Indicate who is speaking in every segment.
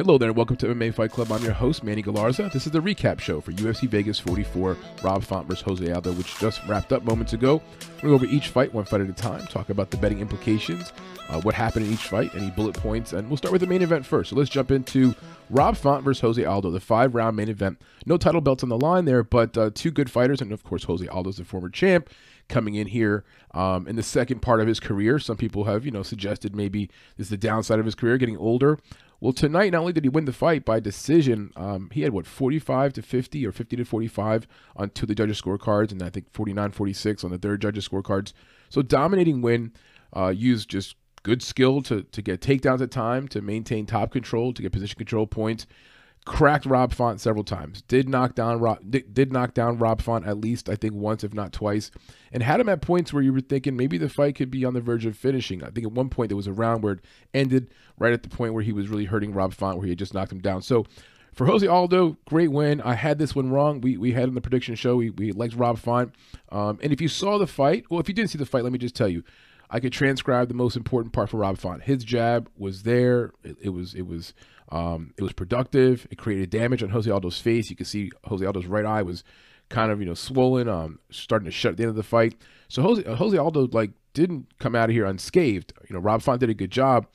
Speaker 1: Hello there, and welcome to MMA Fight Club. I'm your host, Manny Galarza. This is the recap show for UFC Vegas 44, Rob Font versus Jose Aldo, which just wrapped up moments ago. We'll go over each fight one fight at a time, talk about the betting implications, uh, what happened in each fight, any bullet points, and we'll start with the main event first. So let's jump into Rob Font versus Jose Aldo, the five round main event. No title belts on the line there, but uh, two good fighters, and of course, Jose Aldo's the former champ coming in here um, in the second part of his career. Some people have, you know, suggested maybe this is the downside of his career, getting older. Well, tonight, not only did he win the fight by decision, um, he had what 45 to 50 or 50 to 45 on two of the judges' scorecards, and I think 49 46 on the third judges' scorecards. So dominating win. Uh, used just good skill to to get takedowns at time, to maintain top control, to get position control points cracked Rob Font several times. Did knock down Rob did, knock down Rob Font at least I think once if not twice, and had him at points where you were thinking maybe the fight could be on the verge of finishing. I think at one point there was a round where it ended right at the point where he was really hurting Rob Font where he had just knocked him down. So for Jose Aldo, great win. I had this one wrong. We we had in the prediction show. We we liked Rob Font, um, and if you saw the fight, well, if you didn't see the fight, let me just tell you. I could transcribe the most important part for Rob Font. His jab was there. It, it was it was um, it was productive. It created damage on Jose Aldo's face. You can see Jose Aldo's right eye was kind of you know swollen, um, starting to shut at the end of the fight. So Jose Jose Aldo like didn't come out of here unscathed. You know, Rob Font did a good job,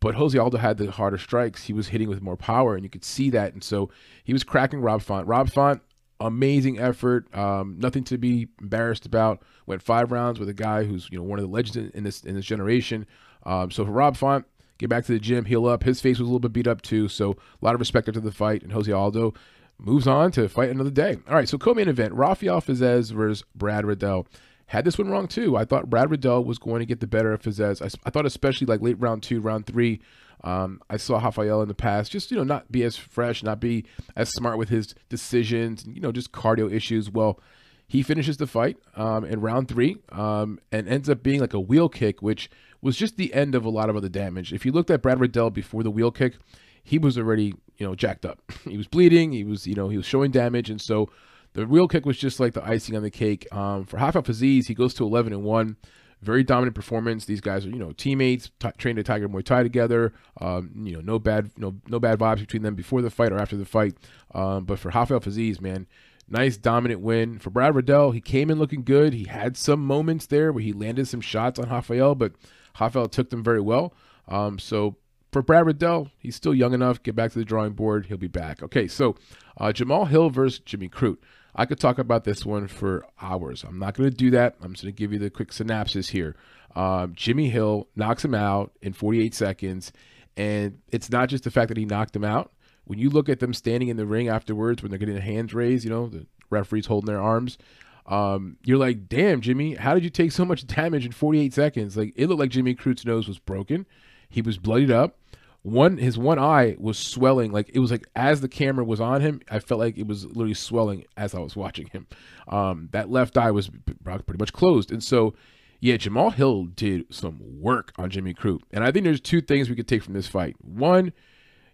Speaker 1: but Jose Aldo had the harder strikes. He was hitting with more power, and you could see that. And so he was cracking Rob Font. Rob Font, amazing effort. Um, nothing to be embarrassed about. Went five rounds with a guy who's you know one of the legends in this in this generation. Um, so for Rob Font, get back to the gym, heal up. His face was a little bit beat up too, so a lot of respect after the fight. And Jose Aldo moves on to fight another day. All right, so co-main event: Rafael Fiziev versus Brad Riddell. Had this one wrong too. I thought Brad Riddell was going to get the better of Fiziev. I, I thought especially like late round two, round three. Um, I saw Rafael in the past, just you know, not be as fresh, not be as smart with his decisions, you know, just cardio issues. Well, he finishes the fight um, in round three um, and ends up being like a wheel kick, which was just the end of a lot of other damage. If you looked at Brad Riddell before the wheel kick, he was already, you know, jacked up. he was bleeding. He was, you know, he was showing damage. And so the wheel kick was just like the icing on the cake. Um, for Rafael Fiziev, he goes to 11 and 1. Very dominant performance. These guys are, you know, teammates, t- trained at Tiger Muay Thai together. Um, you know, no bad, no, no bad vibes between them before the fight or after the fight. Um, but for Rafael Fiziev, man, nice dominant win for Brad Riddell. He came in looking good. He had some moments there where he landed some shots on Rafael, but Rafael took them very well. Um, so for Brad Riddell, he's still young enough. Get back to the drawing board. He'll be back. Okay, so uh, Jamal Hill versus Jimmy Crute. I could talk about this one for hours. I'm not going to do that. I'm just going to give you the quick synopsis here. Um, Jimmy Hill knocks him out in 48 seconds, and it's not just the fact that he knocked him out. When you look at them standing in the ring afterwards, when they're getting their hands raised, you know the referees holding their arms um, you're like, damn, Jimmy, how did you take so much damage in 48 seconds? Like, it looked like Jimmy Crute's nose was broken. He was bloodied up. One, his one eye was swelling. Like it was like as the camera was on him, I felt like it was literally swelling as I was watching him. Um, that left eye was pretty much closed, and so yeah, Jamal Hill did some work on Jimmy Crute. And I think there's two things we could take from this fight. One,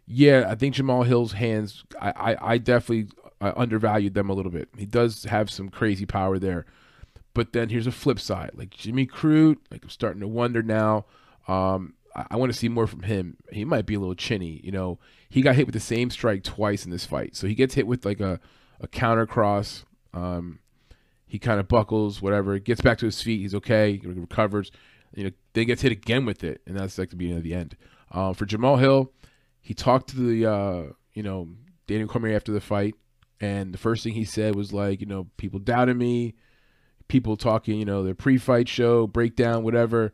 Speaker 1: yeah, I think Jamal Hill's hands, I, I, I definitely I undervalued them a little bit. He does have some crazy power there. But then here's a flip side. Like Jimmy Crute, like I'm starting to wonder now. Um, I, I want to see more from him. He might be a little chinny. You know, he got hit with the same strike twice in this fight. So he gets hit with like a, a counter cross. Um, he kind of buckles, whatever, gets back to his feet. He's okay. He recovers. You know, then gets hit again with it, and that's like the beginning of the end. Uh, for Jamal Hill, he talked to the uh, you know Daniel Cormier after the fight. And the first thing he said was like, you know, people doubted me, people talking, you know, their pre-fight show, breakdown, whatever.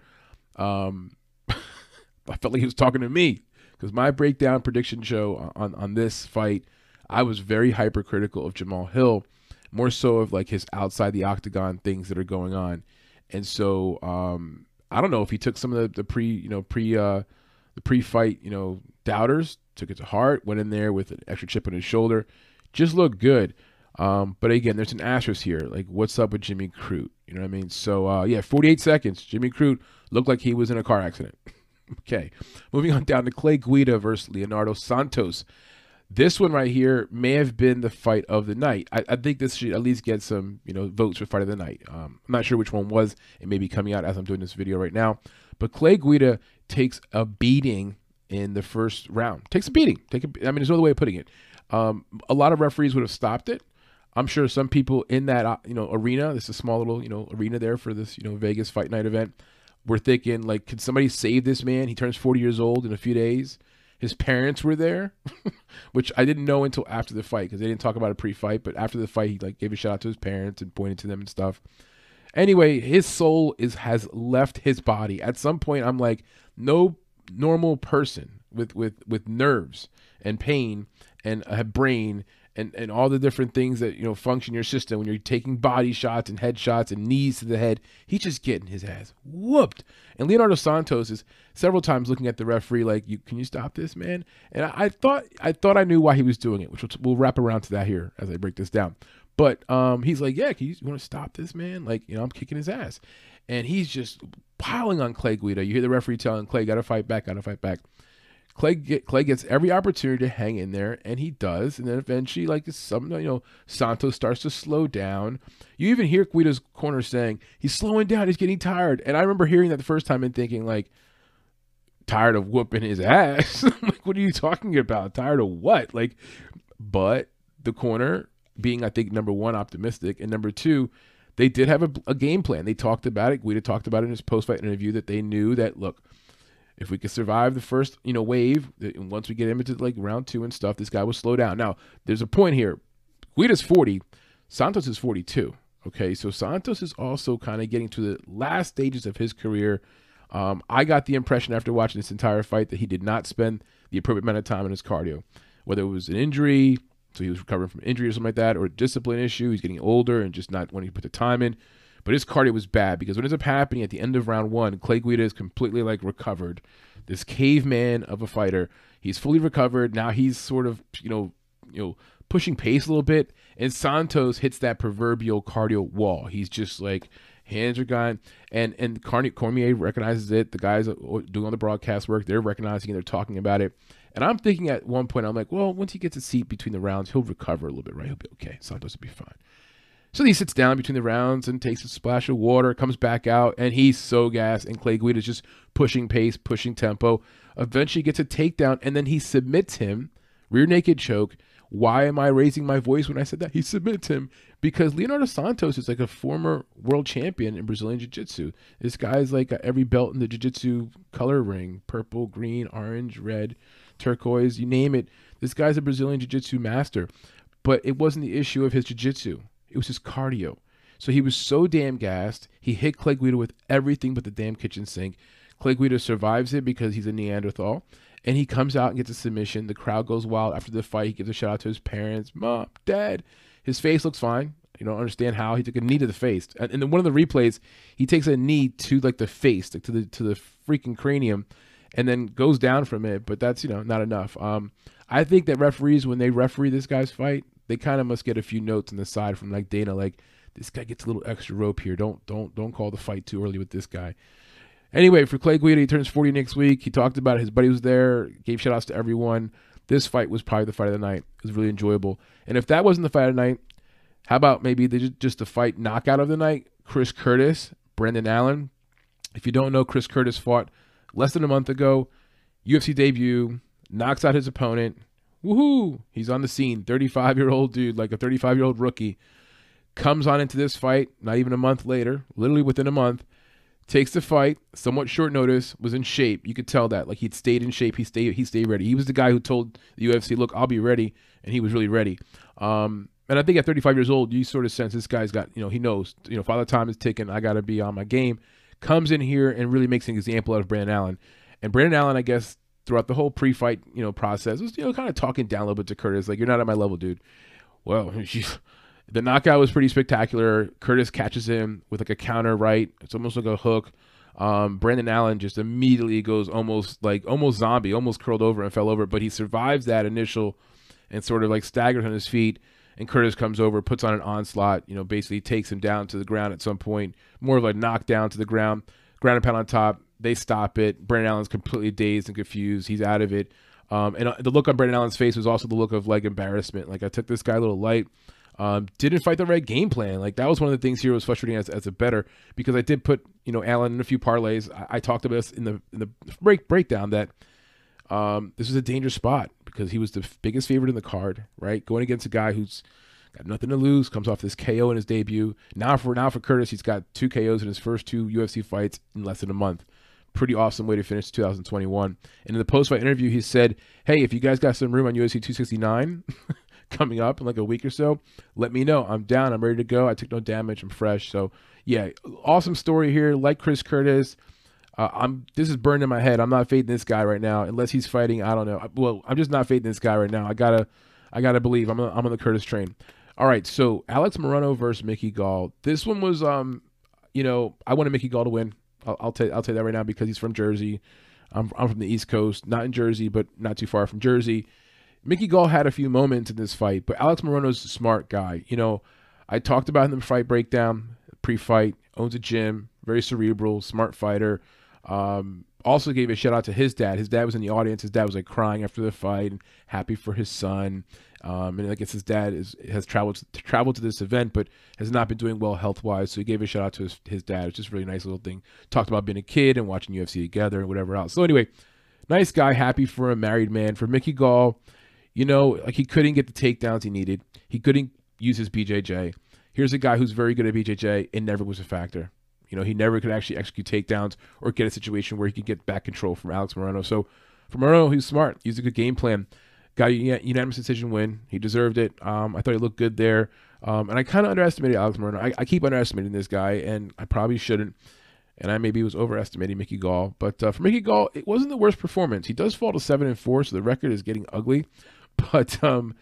Speaker 1: Um, I felt like he was talking to me because my breakdown prediction show on on this fight, I was very hypercritical of Jamal Hill, more so of like his outside the octagon things that are going on, and so um, I don't know if he took some of the, the pre, you know, pre uh, the pre-fight, you know, doubters, took it to heart, went in there with an extra chip on his shoulder just look good. Um, but again, there's an asterisk here. Like, what's up with Jimmy Crute? You know what I mean? So, uh, yeah, 48 seconds. Jimmy Crute looked like he was in a car accident. okay. Moving on down to Clay Guida versus Leonardo Santos. This one right here may have been the fight of the night. I, I think this should at least get some, you know, votes for fight of the night. Um, I'm not sure which one was. It may be coming out as I'm doing this video right now. But Clay Guida takes a beating in the first round. Takes a beating. Take a, I mean, there's no other way of putting it. Um, a lot of referees would have stopped it. I'm sure some people in that uh, you know arena, this is a small little you know arena there for this you know Vegas Fight Night event, were thinking like, could somebody save this man? He turns 40 years old in a few days. His parents were there, which I didn't know until after the fight because they didn't talk about it pre-fight. But after the fight, he like gave a shout out to his parents and pointed to them and stuff. Anyway, his soul is has left his body. At some point, I'm like, no normal person with with with nerves and pain and a brain and, and all the different things that you know function your system. When you're taking body shots and head shots and knees to the head he's just getting his ass whooped. And leonardo santos is several times looking at the referee like you can you stop this man? And i, I thought i thought i knew why he was doing it which we'll, we'll, wrap around to that here as i break this down. But um, he's like yeah can you, you want to stop this man? Like you know i'm kicking his ass. And he's just piling on clay guida you hear the referee telling clay gotta fight back gotta fight back Clay get, Clay gets every opportunity to hang in there, and he does. And then eventually, like some, you know, Santos starts to slow down. You even hear Guida's corner saying he's slowing down, he's getting tired. And I remember hearing that the first time and thinking like, tired of whooping his ass. like, what are you talking about? Tired of what? Like, but the corner being, I think, number one, optimistic, and number two, they did have a, a game plan. They talked about it. Guido talked about it in his post fight interview that they knew that look if we could survive the first, you know, wave, and once we get into like round two and stuff, this guy will slow down. Now, there's a point here. Guida's 40, Santos is 42. Okay, so Santos is also kind of getting to the last stages of his career. Um, I got the impression after watching this entire fight that he did not spend the appropriate amount of time in his cardio, whether it was an injury, so he was recovering from injury or something like that, or a discipline issue. He's getting older and just not wanting to put the time in. But his cardio was bad because what ends up happening at the end of round one, Clay Guida is completely like recovered. This caveman of a fighter, he's fully recovered. Now he's sort of you know you know pushing pace a little bit, and Santos hits that proverbial cardio wall. He's just like hands are gone, and and Cormier recognizes it. The guys doing all the broadcast work, they're recognizing it. They're talking about it. And I'm thinking at one point, I'm like, well, once he gets a seat between the rounds, he'll recover a little bit, right? He'll be okay. Santos will be fine. So he sits down between the rounds and takes a splash of water, comes back out, and he's so gassed. And Clay Guida is just pushing pace, pushing tempo. Eventually gets a takedown, and then he submits him, rear naked choke. Why am I raising my voice when I said that? He submits him because Leonardo Santos is like a former world champion in Brazilian Jiu Jitsu. This guy's like every belt in the Jiu Jitsu color ring purple, green, orange, red, turquoise, you name it. This guy's a Brazilian Jiu Jitsu master. But it wasn't the issue of his Jiu Jitsu it was his cardio. So he was so damn gassed. He hit Clay Guida with everything but the damn kitchen sink. Clay Guida survives it because he's a Neanderthal. And he comes out and gets a submission. The crowd goes wild after the fight. He gives a shout out to his parents, mom, dad. His face looks fine. You don't understand how he took a knee to the face. And in one of the replays, he takes a knee to like the face, like to the to the freaking cranium, and then goes down from it. But that's you know not enough. Um, I think that referees when they referee this guy's fight, they kind of must get a few notes on the side from like Dana, like this guy gets a little extra rope here. Don't don't don't call the fight too early with this guy. Anyway, for Clay Guida, he turns 40 next week. He talked about it. His buddy was there, gave shout outs to everyone. This fight was probably the fight of the night. It was really enjoyable. And if that wasn't the fight of the night, how about maybe the, just the fight knockout of the night? Chris Curtis, Brendan Allen. If you don't know, Chris Curtis fought less than a month ago, UFC debut, knocks out his opponent, Woohoo! He's on the scene. 35 year old dude, like a 35 year old rookie, comes on into this fight not even a month later, literally within a month. Takes the fight, somewhat short notice, was in shape. You could tell that. Like he'd stayed in shape. He stayed he stayed ready. He was the guy who told the UFC, look, I'll be ready. And he was really ready. Um, and I think at 35 years old, you sort of sense this guy's got, you know, he knows, you know, Father Time is ticking. I got to be on my game. Comes in here and really makes an example out of Brendan Allen. And Brendan Allen, I guess, throughout the whole pre-fight, you know, process was, you know, kind of talking down a little bit to Curtis, like, you're not at my level, dude. Well, the knockout was pretty spectacular. Curtis catches him with like a counter right. It's almost like a hook. Um, Brendan Allen just immediately goes almost like almost zombie, almost curled over and fell over, but he survives that initial and sort of like staggers on his feet. And Curtis comes over, puts on an onslaught, you know, basically takes him down to the ground at some point, more of a knockdown to the ground, ground and pound on top. They stop it. Brendan Allen's completely dazed and confused. He's out of it. Um, and uh, the look on Brendan Allen's face was also the look of like embarrassment. Like I took this guy a little light. Um, didn't fight the right game plan. Like that was one of the things here was frustrating as, as a better because I did put you know Allen in a few parlays. I, I talked about this in the in the break breakdown that Um, this was a dangerous spot because he was the biggest favorite in the card, right? Going against a guy who's got nothing to lose, comes off this KO in his debut. Now for now for Curtis, he's got two KOs in his first two UFC fights in less than a month. Pretty awesome way to finish 2021. And in the post fight interview, he said, "Hey, if you guys got some room on UFC 269 coming up in like a week or so, let me know. I'm down. I'm ready to go. I took no damage. I'm fresh. So yeah, awesome story here. Like Chris Curtis." Uh, I'm this is burned in my head. I'm not fading this guy right now unless he's fighting. I don't know. Well, I'm just not fading this guy right now. I gotta, I gotta believe. I'm, I'm on the Curtis train. All right, so Alex Morono versus Mickey Gall. This one was, um, you know, I wanted Mickey Gall to win. I'll, I'll tell I'll tell that right now because he's from Jersey. I'm I'm from the East Coast, not in Jersey, but not too far from Jersey. Mickey Gall had a few moments in this fight, but Alex Morono's a smart guy. You know, I talked about him in the fight breakdown, pre-fight, owns a gym, very cerebral, smart fighter. Um, also gave a shout out to his dad. His dad was in the audience. His dad was like crying after the fight and happy for his son. Um, and I guess his dad is has traveled to, traveled to this event, but has not been doing well health wise. So he gave a shout out to his, his dad. It's just really nice little thing. Talked about being a kid and watching UFC together and whatever else. So anyway, nice guy, happy for a married man. For Mickey Gall, you know, like he couldn't get the takedowns he needed. He couldn't use his BJJ. Here's a guy who's very good at BJJ and never was a factor. You know, he never could actually execute takedowns or get a situation where he could get back control from Alex Morono. So for Morono, he's smart. He's a good game plan. Got a unanimous decision win. He deserved it. Um, I thought he looked good there. Um, and I kind of underestimated Alex Morono. I, I, keep underestimating this guy, and I probably shouldn't. And I maybe was overestimating Mickey Gall. But uh, for Mickey Gall, it wasn't the worst performance. He does fall to seven and four, so the record is getting ugly. But um,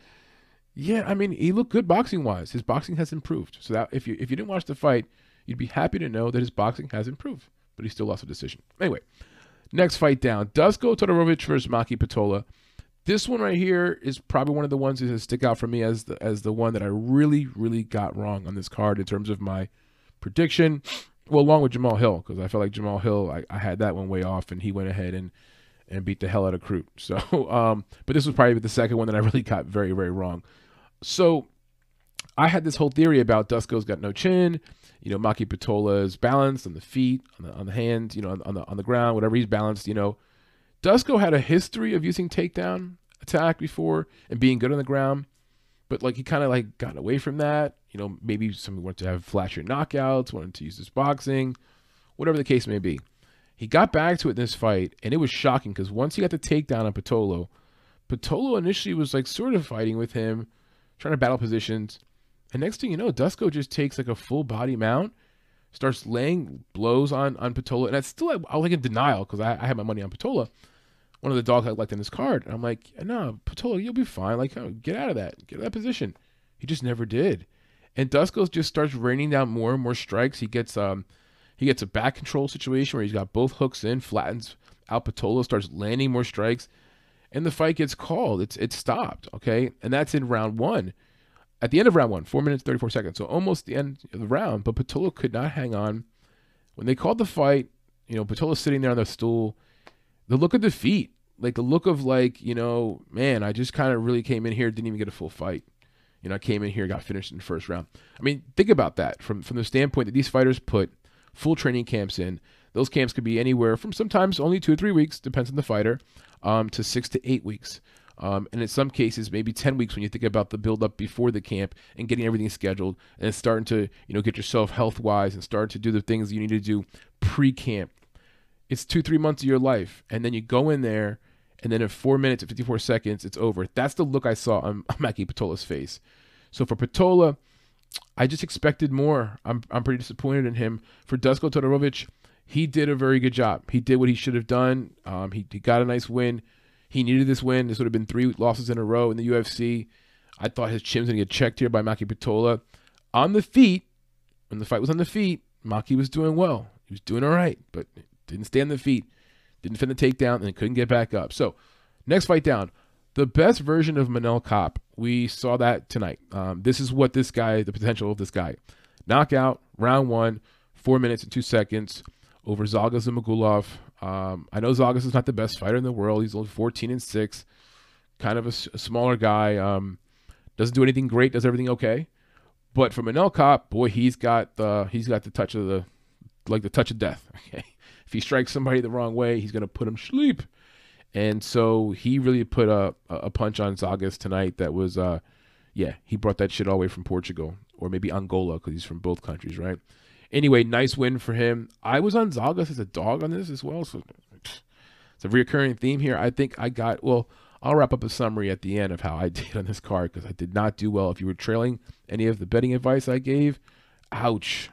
Speaker 1: yeah, I mean, he looked good boxing wise. His boxing has improved. So that if you if you didn't watch the fight, you'd be happy to know that his boxing has improved. But he still lost a decision. Anyway, next fight down: Dusko Todorovic versus Maki Pitolo. This one right here is probably one of the ones that stick out for me as the as the one that I really really got wrong on this card in terms of my prediction. Well, along with Jamal Hill because I felt like Jamal Hill I, I, had that one way off and he went ahead and and beat the hell out of Crute. So, um, but this was probably the second one that I really got very very wrong. So, I had this whole theory about Dusko's got no chin. You know, Maki Pitolo is balanced on the feet, on the on the hands, you know, on, on the on the ground, whatever he's balanced. You know, Dusko had a history of using takedown attack before and being good on the ground, but like he kind of like got away from that. You know, maybe somebody wanted to have flashier knockouts, wanted to use his boxing, whatever the case may be. He got back to it in this fight, and it was shocking because once he got the takedown on Pitolo, Pitolo initially was like sort of fighting with him, trying to battle positions. And next thing you know, Dusko just takes like a full body mount, starts laying blows on on Pitolo, and I still I was like in denial because I, I had my money on Pitolo, one of the dogs I liked in his card. And I'm like, no, Pitolo, you'll be fine. Like, oh, get out of that. Get out of that position. He just never did. And Dusko just starts raining down more and more strikes. He gets um he gets a back control situation where he's got both hooks in, flattens out Pitolo, starts landing more strikes, and the fight gets called. It's it's stopped. Okay. And that's in round one. At the end of round one, four minutes, 34 seconds. So almost the end of the round, but Pitolo could not hang on. When they called the fight, you know, Pitolo's sitting there on the stool the look of defeat, like the look of like, you know, man, I just kind of really came in here, didn't even get a full fight. You know, I came in here, got finished in the first round. I mean, think about that from from the standpoint that these fighters put full training camps in. Those camps could be anywhere from sometimes only two or three weeks, depends on the fighter, um, to six to eight weeks. Um, and in some cases, maybe 10 weeks when you think about the build up before the camp and getting everything scheduled and starting to, you know, get yourself health wise and start to do the things you need to do pre camp it's two, three months of your life. And then you go in there, and then in four minutes and 54 seconds, it's over. That's the look I saw on Maki Pitolo's face. So for Pitolo, I just expected more. I'm, I'm pretty disappointed in him. For Dusko Todorovic, he did a very good job. He did what he should have done. Um, he, he got a nice win. He needed this win. This would have been three losses in a row in the UFC. I thought his chin was going to get checked here by Maki Pitolo. On the feet, when the fight was on the feet, Maki was doing well. He was doing all right, but didn't stay on the feet, didn't fin the takedown, and couldn't get back up. So, next fight down, the best version of Manel Kape. We saw that tonight. Um, this is what this guy, the potential of this guy. Knockout, round one, four minutes and two seconds over Zhalgas Zhumagulov. Um, I know Zhalgas is not the best fighter in the world. He's only 14 and 6, kind of a, a smaller guy. Um, doesn't do anything great, does everything okay. But for Manel Kape, boy, he's got the he's got the touch of the like the touch of death. Okay, if he strikes somebody the wrong way, he's to put him sleep. And so he really put a, a punch on Zhalgas tonight that was, uh, yeah, he brought that shit all the way from Portugal or maybe Angola because he's from both countries, right? Anyway, nice win for him. I was on Zhalgas as a dog on this as well. So it's a reoccurring theme here. I think I got, well, I'll wrap up a summary at the end of how I did on this card because I did not do well. If you were trailing any of the betting advice I gave, ouch.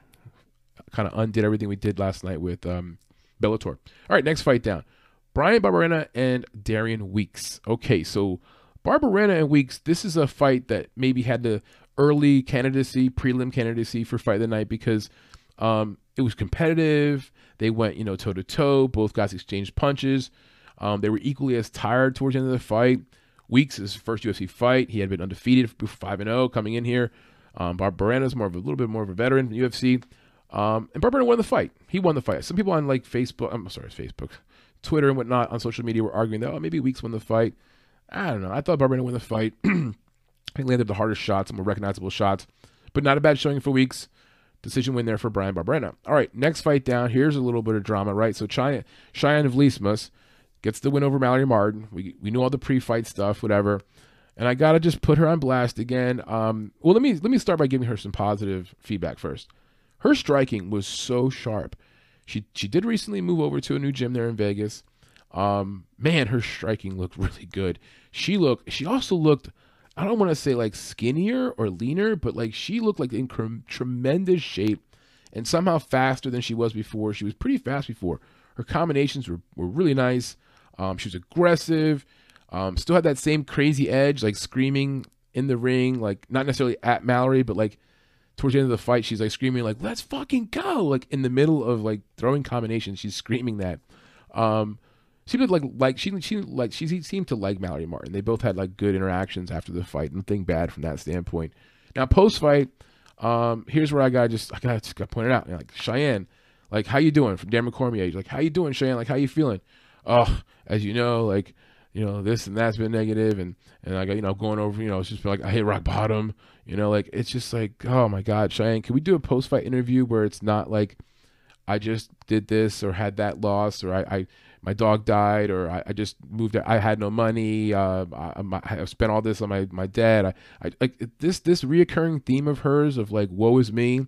Speaker 1: Kind of undid everything we did last night with um, Bellator. All right, next fight down. Bryan Barberena and Darian Weeks. Okay, so Barberena and Weeks, this is a fight that maybe had the early candidacy, prelim candidacy for fight of the night because um, it was competitive. They went, you know, toe to toe. Both guys exchanged punches. Um, they were equally as tired towards the end of the fight. Weeks, his first UFC fight, he had been undefeated, five and zero oh coming in here. Um, Barberena's more of a little bit more of a veteran in UFC. Um, and Barberena won the fight. He won the fight. Some people on like Facebook, I'm sorry, Facebook, Twitter and whatnot on social media were arguing that oh maybe Weeks won the fight. I don't know. I thought Barberena won the fight. he landed the hardest shots, more recognizable shots, but not a bad showing for Weeks. Decision win there for Bryan Barberena. All right, next fight down. Here's a little bit of drama, right? So Cheyanne, Cheyanne Vlismas gets the win over Mallory Martin. We we knew all the pre-fight stuff, whatever. And I gotta just put her on blast again. Um, well, let me let me start by giving her some positive feedback first. Her striking was so sharp. She she did recently move over to a new gym there in Vegas. Um, man, her striking looked really good. She looked. She also looked. I don't want to say like skinnier or leaner, but like she looked like in tremendous shape and somehow faster than she was before. She was pretty fast before. Her combinations were, were really nice. Um, she was aggressive. Um, still had that same crazy edge, like screaming in the ring, like not necessarily at Mallory, but like towards the end of the fight, she's like screaming, like "Let's fucking go!" Like in the middle of like throwing combinations, she's screaming that. Um, she did like like she she like she seemed to like Mallory Martin. They both had like good interactions after the fight, nothing bad from that standpoint. Now post fight, um, here's where I got just I got just got pointed out. You know, like Cheyanne, like how you doing from Dan Cormier? Like how you doing, Cheyanne? Like how you feeling? oh, as you know, like, you know, this and that's been negative and, and I got, you know, going over, you know, it's just like I hit rock bottom, you know, like it's just like, oh my God, Cheyanne, can we do a post fight interview where it's not like I just did this or had that loss or I, I my dog died or I, I just moved I had no money uh, I, I spent all this on my my dad I, I like this this reoccurring theme of hers of like woe is me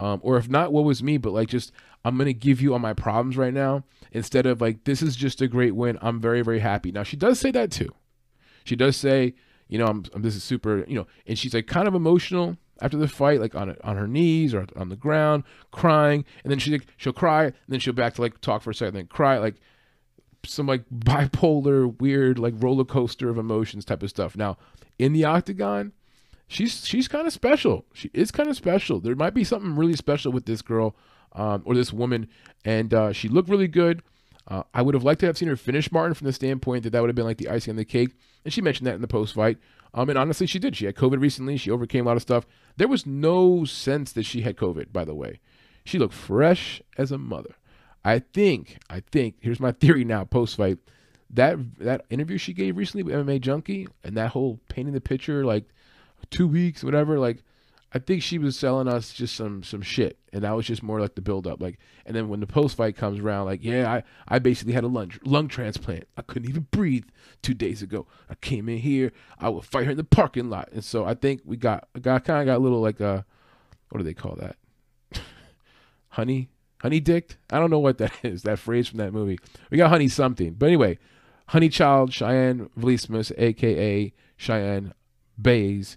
Speaker 1: um, or if not woe is me but like just I'm gonna give you all my problems right now instead of like this is just a great win. I'm very very happy. Now she does say that too. She does say, you know, I'm, I'm this is super, you know, and she's like kind of emotional after the fight, like on on her knees or on the ground, crying, and then she like she'll cry, and then she'll back to like talk for a second, then cry, like some like bipolar, weird, like roller coaster of emotions type of stuff. Now in the octagon, she's she's kind of special. She is kind of special. There might be something really special with this girl um, or this woman, and uh, she looked really good. Uh, I would have liked to have seen her finish Martin from the standpoint that that would have been like the icing on the cake. And she mentioned that in the post fight. Um, and honestly, she did. She had COVID recently. She overcame a lot of stuff. There was no sense that she had COVID, by the way. She looked fresh as a mother. I think, I think, here's my theory now post fight. That that interview she gave recently with MMA Junkie and that whole painting the picture, like two weeks, whatever, like I think she was selling us just some some shit, and that was just more like the build up. Like, and then when the post fight comes around, like, yeah, I I basically had a lung lung transplant. I couldn't even breathe two days ago. I came in here. I would fight her in the parking lot, and so I think we got got kind of got a little like a what do they call that? honey, honey dicked. I don't know what that is. That phrase from that movie. We got honey something, but anyway, honey child Cheyanne Vlismas, aka Cheyanne Buys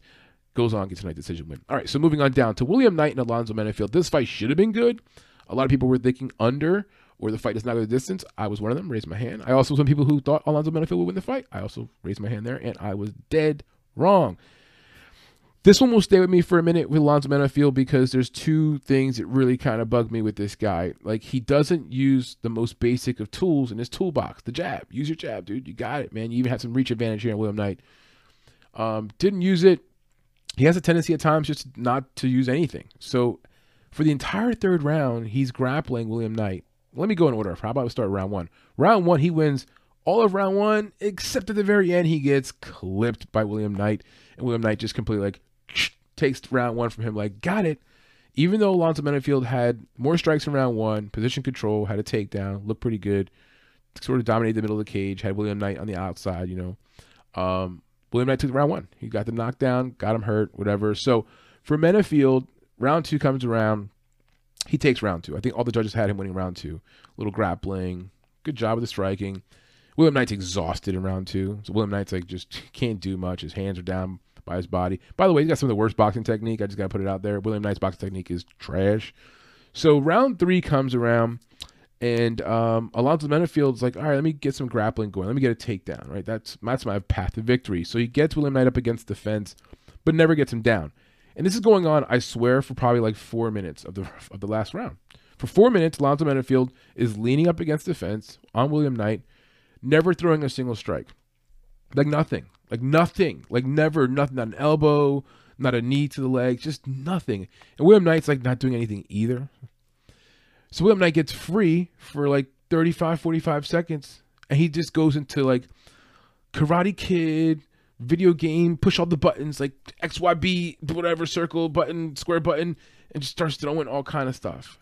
Speaker 1: goes on, gets a night decision win. All right, so moving on down to William Knight and Alonzo Menifield. This fight should have been good. A lot of people were thinking under or the fight is not go the distance. I was one of them, raised my hand. I also some people who thought Alonzo Menifield would win the fight. I also raised my hand there, and I was dead wrong. This one will stay with me for a minute with Alonzo Menifield because there's two things that really kind of bug me with this guy. Like he doesn't use the most basic of tools in his toolbox, the jab. Use your jab, dude. You got it, man. You even have some reach advantage here in William Knight. Um, didn't use it he has a tendency at times just not to use anything. So for the entire third round, he's grappling William Knight. Let me go in order. How about we start round one? Round one, he wins all of round one, except at the very end, he gets clipped by William Knight. And William Knight just completely like takes round one from him, like, got it. Even though Alonzo Menifield had more strikes in round one, position control, had a takedown, looked pretty good. sort of dominated the middle of the cage. Had William Knight on the outside. You know, um, William Knight took round one. He got the knockdown, got him hurt, whatever. So for Menifield, round two comes around. He takes round two. I think all the judges had him winning round two. Little grappling, good job with the striking. William Knight's exhausted in round two. So William Knight's like just can't do much. His hands are down by his body. By the way, he's got some of the worst boxing technique. I just gotta put it out there. William Knight's boxing technique is trash. So round three comes around, and um, Alonzo Menifield's like, all right, let me get some grappling going. Let me get a takedown. Right, that's that's my path to victory. So he gets William Knight up against the fence, but never gets him down. And this is going on, I swear, for probably like four minutes of the of the last round. For four minutes, Alonzo Menifield is leaning up against the fence on William Knight, never throwing a single strike. Like nothing. Like nothing. Like never, nothing. Not an elbow, not a knee to the leg, just nothing. And William Knight's like not doing anything either. So William Knight gets free for like 35, 45 seconds. And he just goes into like Karate Kid, video game, push all the buttons, like XYB, whatever, circle button, square button, and just starts throwing all kind of stuff.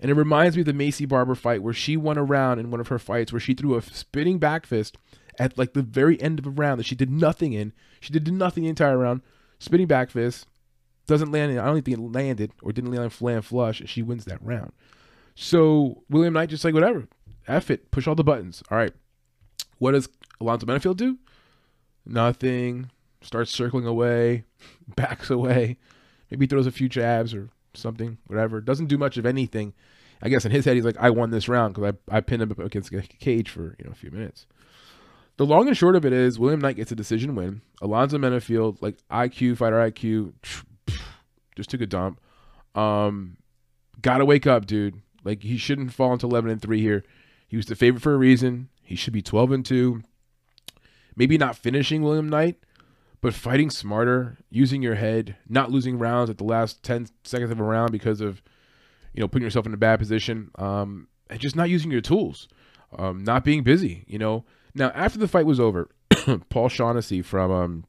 Speaker 1: And it reminds me of the Macy Barber fight where she won a round in one of her fights where she threw a spinning back fist at like the very end of a round that she did nothing in. She did nothing the entire round. Spinning back fist doesn't land. In, I don't think it landed or didn't land, flush, and she wins that round. So William Knight just like whatever, F it, push all the buttons. All right, what does Alonzo Menifield do? Nothing. Starts circling away, backs away, maybe throws a few jabs or something, whatever. Doesn't do much of anything. I guess in his head, he's like, I won this round because I, I pinned him up against a cage for you know a few minutes. The long and short of it is William Knight gets a decision win. Alonzo Menifield, like IQ, fighter IQ, just took a dump. Um, gotta wake up, dude. Like he shouldn't fall into eleven and three here. He was the favorite for a reason. He should be twelve and two. Maybe not finishing William Knight, but fighting smarter, using your head, not losing rounds at the last 10 seconds of a round because of, you know, putting yourself in a bad position, um, and just not using your tools, um, not being busy, you know. Now, after the fight was over, Paul Shaughnessy from um,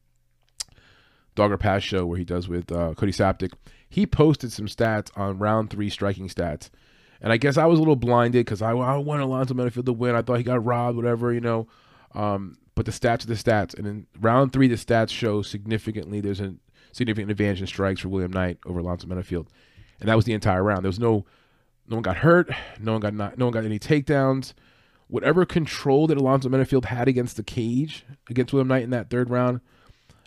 Speaker 1: Dogger Pass show where he does with uh, Cody Saptic, he posted some stats on round three striking stats. And I guess I was a little blinded because I, I wanted Alonzo Menifield to win. I thought he got robbed, whatever, you know. Um, but the stats are the stats. And in round three, the stats show significantly there's a significant advantage in strikes for William Knight over Alonzo Menifield. And that was the entire round. There was no no one got hurt, no one got not, no one got any takedowns. Whatever control that Alonzo Menifield had against the cage against William Knight in that third round,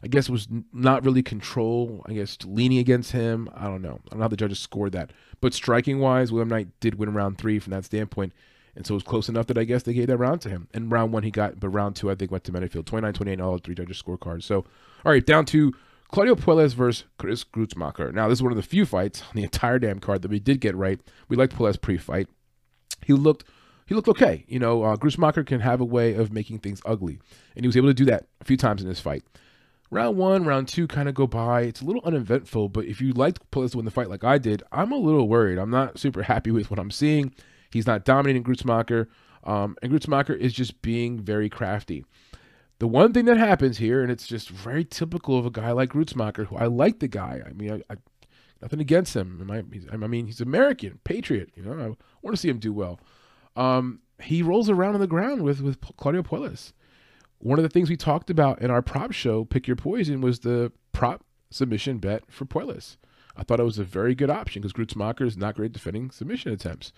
Speaker 1: I guess was not really control. I guess leaning against him. I don't know. I don't know how the judges scored that. But striking wise, William Knight did win round three from that standpoint. And so it was close enough that I guess they gave that round to him. And round one he got, but round two I think went to Menifield. 29-28 all three judges scorecards. So, all right, down to Claudio Puelles versus Chris Gruetzemacher. Now, this is one of the few fights on the entire damn card that we did get right. We liked Puelles pre-fight. He looked he looked okay. You know, uh, can have a way of making things ugly. And he was able to do that a few times in this fight. Round one, round two kind of go by. It's a little uneventful, but if you liked Puelles to win the fight like I did, I'm a little worried. I'm not super happy with what I'm seeing. He's not dominating Gruetzemacher, um, and Gruetzemacher is just being very crafty. The one thing that happens here, and it's just very typical of a guy like Gruetzemacher, who I like the guy. I mean, I, I nothing against him. I mean, he's American, patriot. You know, I want to see him do well. Um, he rolls around on the ground with with Claudio Puelles. One of the things we talked about in our prop show, Pick Your Poison, was the prop submission bet for Puelles. I thought it was a very good option because Gruetzemacher is not great defending submission attempts.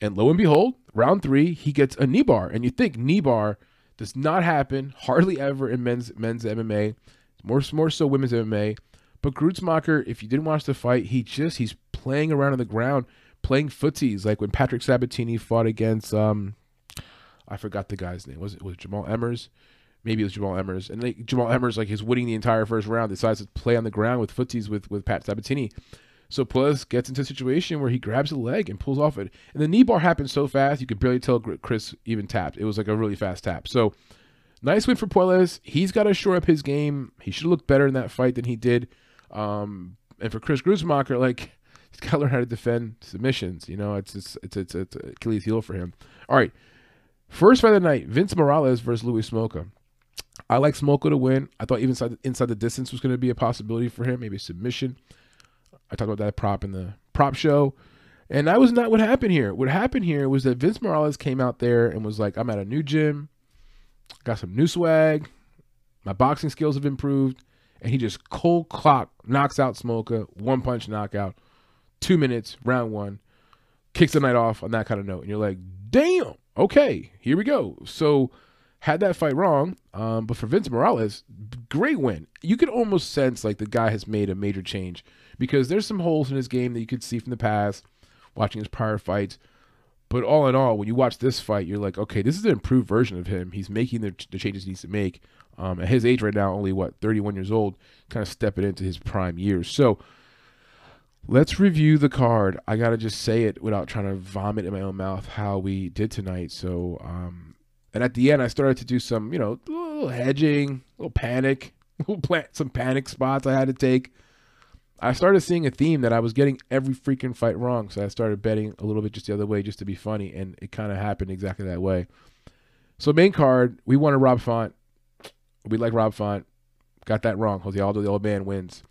Speaker 1: And lo and behold, round three, he gets a knee bar. And you think knee bar does not happen hardly ever in men's men's MMA, more more so women's MMA. But Gruetzemacher, if you didn't watch the fight, he just he's playing around on the ground, playing footsies like when Patrick Sabatini fought against um I forgot the guy's name. Was it was it Jamall Emmers? Maybe it was Jamall Emmers. And they, Jamall Emmers, like he's winning the entire first round, decides to play on the ground with footsies with with Pat Sabatini. So Puelles gets into a situation where he grabs the leg and pulls off it. And the knee bar happened so fast, you could barely tell Chris even tapped. It was like a really fast tap. So nice win for Puelles. He's got to shore up his game. He should have looked better in that fight than he did. Um, and for Chris Gruetzemacher, like, he's got to learn how to defend submissions. You know, it's, it's, it's, it's, it's Achilles heel for him. All right. First fight of the night, Vince Morales versus Louis Smolka. I like Smolka to win. I thought even inside, inside the distance was going to be a possibility for him, maybe submission. I talked about that prop in the prop show. And that was not what happened here. What happened here was that Vince Morales came out there and was like, I'm at a new gym, got some new swag, my boxing skills have improved, and he just cold clock knocks out Smolka, one punch knockout, two minutes, round one, kicks the night off on that kind of note. And you're like, damn, okay, here we go. So had that fight wrong, um, but for Vince Morales, great win. You could almost sense like the guy has made a major change because there's some holes in his game that you could see from the past watching his prior fights. But all in all, when you watch this fight, you're like, okay, this is an improved version of him. He's making the, the changes he needs to make. Um, at his age right now, only what 31 years old, kind of stepping into his prime years. So let's review the card. I gotta just say it without trying to vomit in my own mouth how we did tonight. So, um, and at the end, I started to do some, you know, a little hedging, a little panic, some panic spots I had to take. I started seeing a theme that I was getting every freaking fight wrong. So I started betting a little bit just the other way just to be funny. And it kind of happened exactly that way. So, main card, we wanted Rob Font. We like Rob Font. Got that wrong. Jose Aldo, the old man, wins.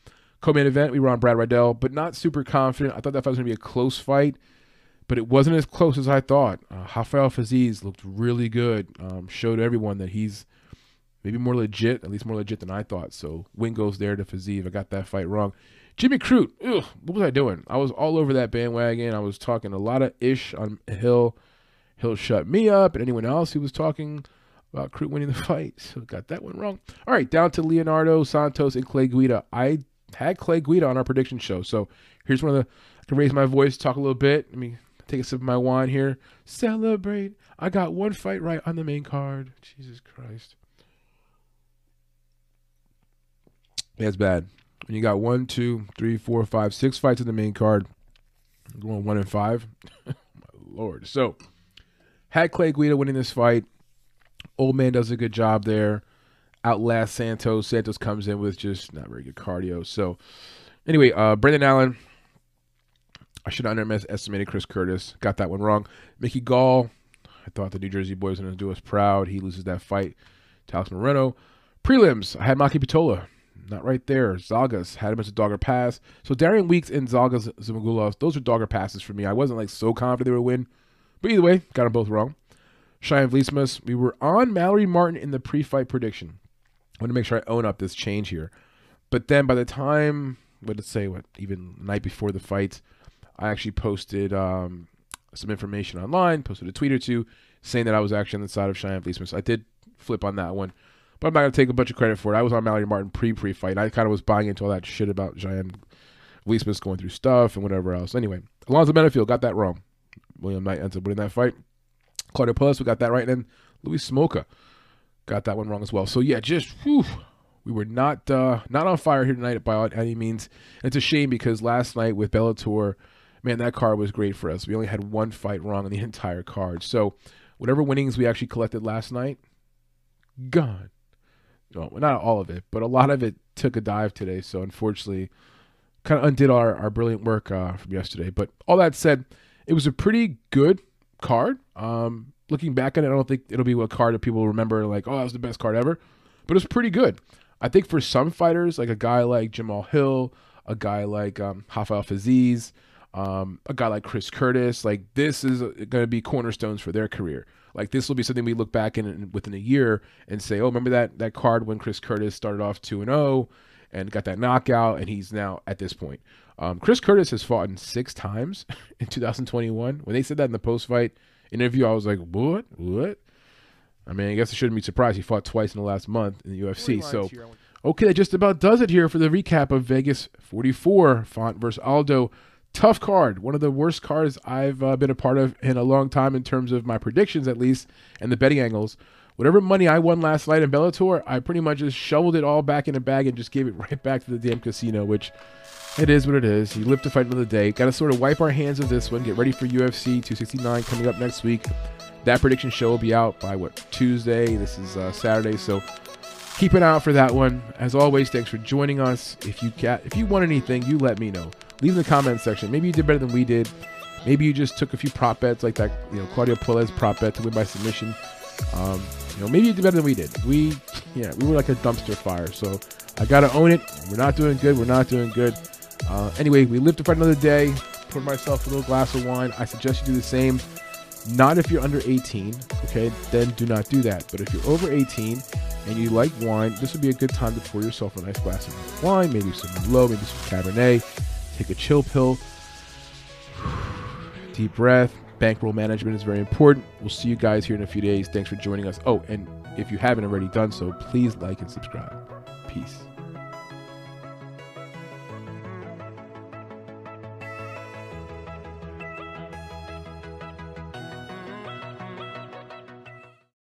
Speaker 1: Co main event, we were on Brad Riddell, but not super confident. I thought that fight was going to be a close fight, but it wasn't as close as I thought. Uh, Rafael Fiziev looked really good. Um, showed everyone that he's maybe more legit, at least more legit than I thought. So, win goes there to Fiziev. I got that fight wrong. Jimmy Crute, ugh, what was I doing? I was all over that bandwagon. I was talking a lot of ish on Hill. Hill shut me up, and anyone else who was talking about Crute winning the fight. So got that one wrong. All right, down to Leonardo Santos and Clay Guida. I had Clay Guida on our prediction show. So here's one of the. I can raise my voice, talk a little bit. Let me take a sip of my wine here. Celebrate. I got one fight right on the main card. Jesus Christ. That's bad when you got one, two, three, four, five, six fights in the main card, going one and five. My lord. So had Clay Guida winning this fight. Old man does a good job there. Outlast Santos. Santos comes in with just not very good cardio. So anyway, uh Brendan Allen. I should have underestimated Chris Curtis. Got that one wrong. Mickey Gall. I thought the New Jersey boys was going to do us proud. He loses that fight to Alex Morono. Prelims. I had Maki Pitolo not right there. Zhalgas had him as a dogger pass. So Darian Weeks and Zhalgas Zhumagulov, those are dogger passes for me. I wasn't like so confident they would win. But either way, got them both wrong. Cheyanne Vlismas, we were on Mallory Martin in the pre-fight prediction. Want to make sure I own up this change here. But then by the time, what it say, what, even night before the fight, I actually posted um, some information online, posted a tweet or two saying that I was actually on the side of Cheyanne Vlismas. I did flip on that one. But I'm not gonna take a bunch of credit for it. I was on Mallory Martin pre pre fight. I kind of was buying into all that shit about Giant Vlismas going through stuff and whatever else. Anyway, Alonzo Menifield got that wrong. William Knight ends up winning that fight. Claudio Puelles, we got that right. And then Louis Smolka got that one wrong as well. So yeah, just whew, we were not uh, not on fire here tonight by any means. And it's a shame because last night with Bellator, man, that card was great for us. We only had one fight wrong in the entire card. So whatever winnings we actually collected last night, gone well, not all of it, but a lot of it took a dive today. So unfortunately, kind of undid our, our brilliant work uh, from yesterday. But all that said, it was a pretty good card. Um, looking back on it, I don't think it'll be a card that people remember like, oh, that was the best card ever. But it was pretty good. I think for some fighters, like a guy like Jamal Hill, a guy like um, Rafael Fiziev, um, a guy like Chris Curtis, like this is going to be cornerstones for their career. Like this will be something we look back in within a year and say, oh, remember that that card when Chris Curtis started off two and zero oh and got that knockout, and he's now at this point. Um, Chris Curtis has fought in six times in 2021. When they said that in the post fight interview, I was like, what? What? I mean, I guess I shouldn't be surprised. He fought twice in the last month in the UFC. So, okay, that just about does it here for the recap of Vegas 44, Font versus Aldo tough card. One of the worst cards I've uh, been a part of in a long time in terms of my predictions, at least, and the betting angles. Whatever money I won last night in Bellator, I pretty much just shoveled it all back in a bag and just gave it right back to the damn casino, which it is what it is. You live to fight another day. Got to sort of wipe our hands of this one. Get ready for UFC 269 coming up next week. That prediction show will be out by what Tuesday. This is uh, Saturday, so keep an eye out for that one. As always, thanks for joining us. If you got, if you want anything, you let me know leave in the comments section. Maybe you did better than we did. Maybe you just took a few prop bets like that, you know, Claudio Puelles prop bet to win by submission. Um, you know, maybe you did better than we did. We, yeah, we were like a dumpster fire. So I gotta own it. We're not doing good. We're not doing good. Uh, anyway, we live to fight another day. pour myself a little glass of wine. I suggest you do the same. Not if you're under 18, okay? Then do not do that. But if you're over 18 and you like wine, this would be a good time to pour yourself a nice glass of wine, maybe some Merlot, maybe some Cabernet. Take a chill pill. Deep breath. Bankroll management is very important. We'll see you guys here in a few days. Thanks for joining us. Oh, and if you haven't already done so, please like and subscribe. Peace.